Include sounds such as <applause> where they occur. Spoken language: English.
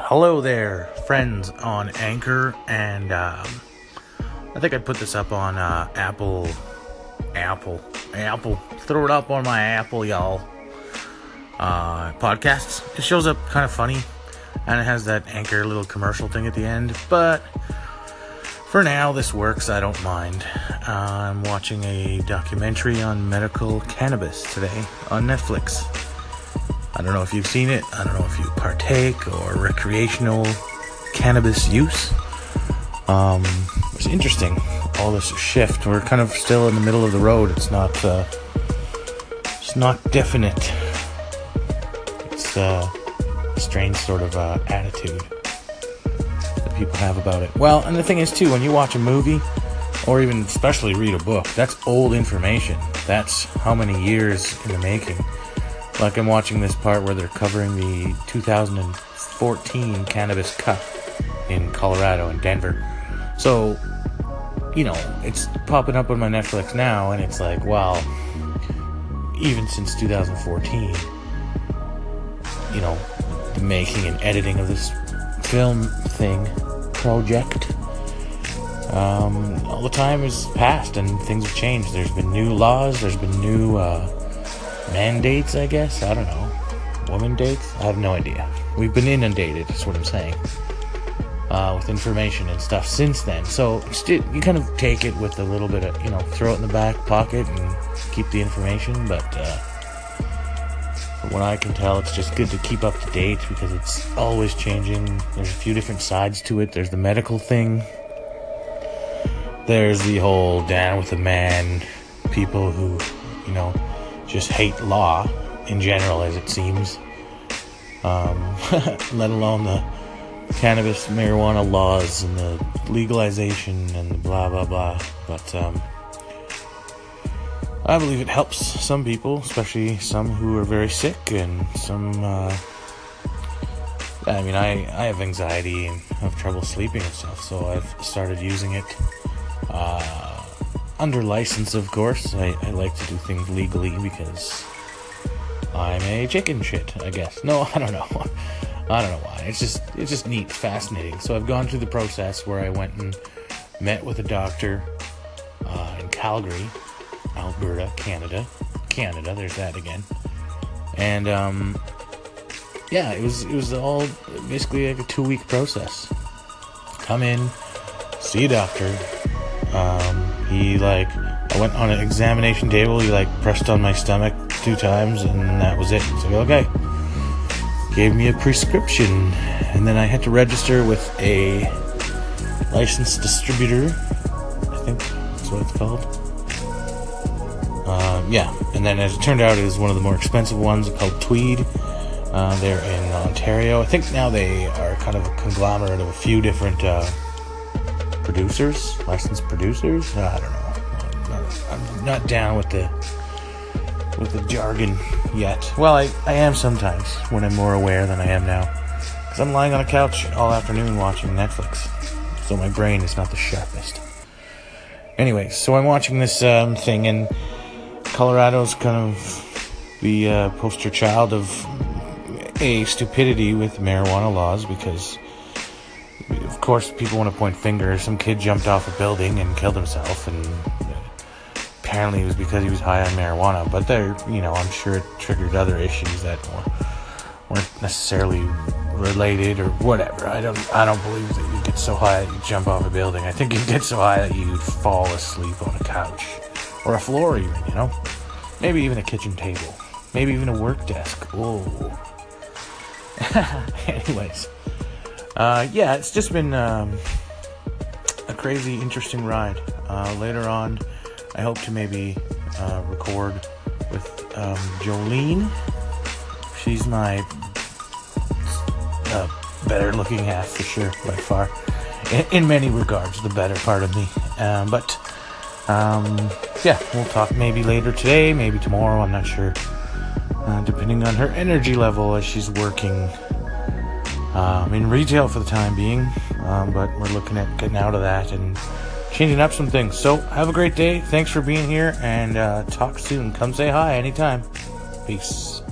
Hello there, friends on Anchor, and um, I think I put this up on uh, Apple, Apple, Apple. Throw it up on my Apple, y'all. Uh, podcasts. It shows up kind of funny, and it has that Anchor little commercial thing at the end. But for now, this works. I don't mind. I'm watching a documentary on medical cannabis today on Netflix. I don't know if you've seen it. I don't know if you partake or recreational cannabis use. Um, it's interesting. All this shift. We're kind of still in the middle of the road. It's not. Uh, it's not definite. It's uh, a strange sort of uh, attitude that people have about it. Well, and the thing is too, when you watch a movie, or even especially read a book, that's old information. That's how many years in the making. Like I'm watching this part where they're covering the 2014 Cannabis Cup in Colorado and Denver. So, you know, it's popping up on my Netflix now, and it's like, wow, even since 2014, you know, the making and editing of this film thing, project, um, all the time has passed and things have changed. There's been new laws, there's been new, uh, mandates, I guess. I don't know. Woman dates? I have no idea. We've been inundated, that's what I'm saying, uh, with information and stuff since then. So you kind of take it with a little bit of, you know, throw it in the back pocket and keep the information. But uh, from what I can tell, it's just good to keep up to date because it's always changing. There's a few different sides to it. There's the medical thing. There's the whole down with the man people who, you know, just hate law in general, as it seems. Um, <laughs> let alone the cannabis, marijuana laws and the legalization and the blah blah blah. But um, I believe it helps some people, especially some who are very sick and some. Uh, I mean, I, I have anxiety and have trouble sleeping and stuff, so I've started using it. Uh, under license, of course. I, I like to do things legally because I'm a chicken shit, I guess. No, <laughs> I don't know. I don't know why. It's just it's just neat, fascinating. So I've gone through the process where I went and met with a doctor uh, in Calgary, Alberta, Canada. Canada, there's that again. And um, yeah, it was it was all basically like a two week process. Come in, see a doctor, um, he like, I went on an examination table. He like pressed on my stomach two times, and that was it. So okay, gave me a prescription, and then I had to register with a licensed distributor. I think that's what it's called. Uh, yeah, and then as it turned out, it was one of the more expensive ones called Tweed. Uh, they're in Ontario. I think now they are kind of a conglomerate of a few different uh, producers, licensed producers. I don't know. I'm not, I'm not down with the with the jargon yet. Well, I, I am sometimes when I'm more aware than I am now. Because I'm lying on a couch all afternoon watching Netflix. So my brain is not the sharpest. Anyways, so I'm watching this um, thing, and Colorado's kind of the uh, poster child of a stupidity with marijuana laws because of course, people want to point fingers. Some kid jumped off a building and killed himself, and apparently it was because he was high on marijuana. But there, you know, I'm sure it triggered other issues that weren't necessarily related or whatever. I don't, I don't believe that you get so high that you jump off a building. I think you get so high that you fall asleep on a couch or a floor, even. You know, maybe even a kitchen table, maybe even a work desk. Oh. <laughs> Anyways. Uh, yeah, it's just been um, a crazy, interesting ride. Uh, later on, I hope to maybe uh, record with um, Jolene. She's my uh, better looking half for sure, by far. In, in many regards, the better part of me. Um, but um, yeah, we'll talk maybe later today, maybe tomorrow. I'm not sure. Uh, depending on her energy level as she's working um, in retail for the time being, um, but we're looking at getting out of that and changing up some things. So have a great day. Thanks for being here and uh, talk soon. Come say hi anytime. Peace.